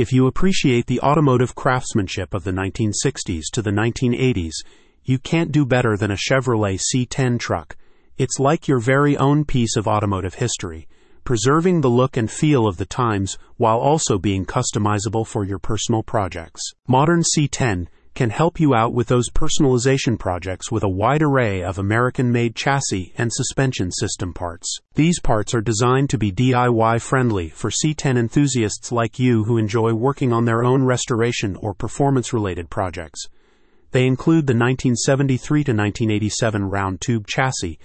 If you appreciate the automotive craftsmanship of the 1960s to the 1980s, you can't do better than a Chevrolet C10 truck. It's like your very own piece of automotive history, preserving the look and feel of the times while also being customizable for your personal projects. Modern C10 can help you out with those personalization projects with a wide array of American made chassis and suspension system parts. These parts are designed to be DIY friendly for C10 enthusiasts like you who enjoy working on their own restoration or performance related projects. They include the 1973 to 1987 round tube chassis,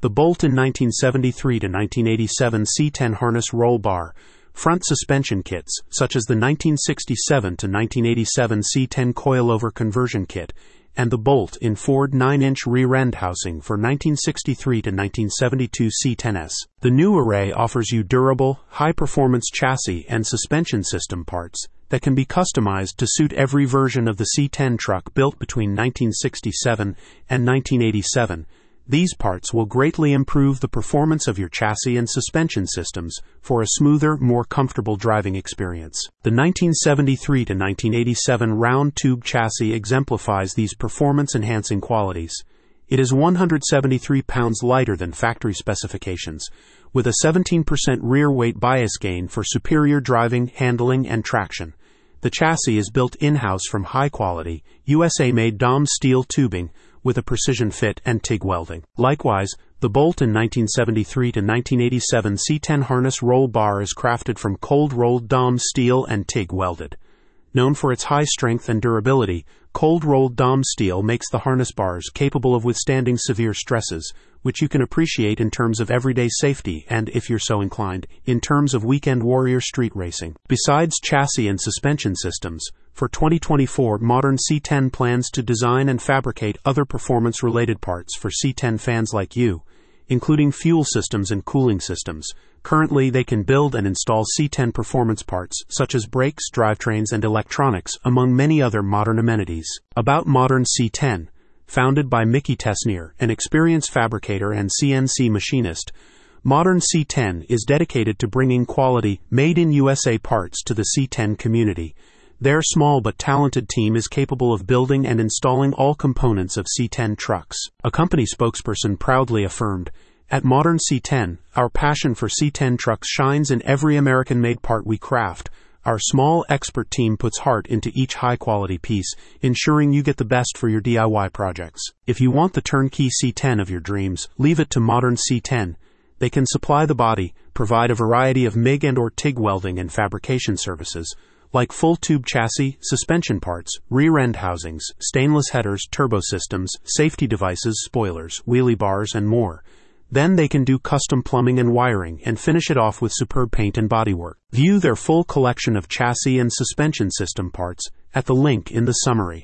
the Bolt in 1973 to 1987 C10 harness roll bar, front suspension kits, such as the 1967 to 1987 C10 coilover conversion kit, and the Bolt in Ford 9 inch rear end housing for 1963 to 1972 C10S. The new array offers you durable, high performance chassis and suspension system parts that can be customized to suit every version of the C10 truck built between 1967 and 1987 these parts will greatly improve the performance of your chassis and suspension systems for a smoother, more comfortable driving experience. The 1973 to 1987 round tube chassis exemplifies these performance enhancing qualities. It is 173 pounds lighter than factory specifications, with a 17% rear weight bias gain for superior driving, handling, and traction. The chassis is built in house from high quality, USA made DOM steel tubing with a precision fit and TIG welding. Likewise, the Bolt in 1973 to 1987 C10 harness roll bar is crafted from cold rolled DOM steel and TIG welded. Known for its high strength and durability, cold rolled DOM steel makes the harness bars capable of withstanding severe stresses, which you can appreciate in terms of everyday safety and, if you're so inclined, in terms of weekend warrior street racing. Besides chassis and suspension systems, for 2024, Modern C10 plans to design and fabricate other performance related parts for C10 fans like you, including fuel systems and cooling systems. Currently, they can build and install C10 performance parts, such as brakes, drivetrains, and electronics, among many other modern amenities. About Modern C10, founded by Mickey Tesnier, an experienced fabricator and CNC machinist, Modern C10 is dedicated to bringing quality, made in USA parts to the C10 community. Their small but talented team is capable of building and installing all components of C10 trucks. A company spokesperson proudly affirmed, At Modern C10, our passion for C10 trucks shines in every American made part we craft. Our small expert team puts heart into each high quality piece, ensuring you get the best for your DIY projects. If you want the turnkey C10 of your dreams, leave it to Modern C10. They can supply the body, provide a variety of MIG and or TIG welding and fabrication services, like full tube chassis, suspension parts, rear end housings, stainless headers, turbo systems, safety devices, spoilers, wheelie bars, and more. Then they can do custom plumbing and wiring and finish it off with superb paint and bodywork. View their full collection of chassis and suspension system parts at the link in the summary.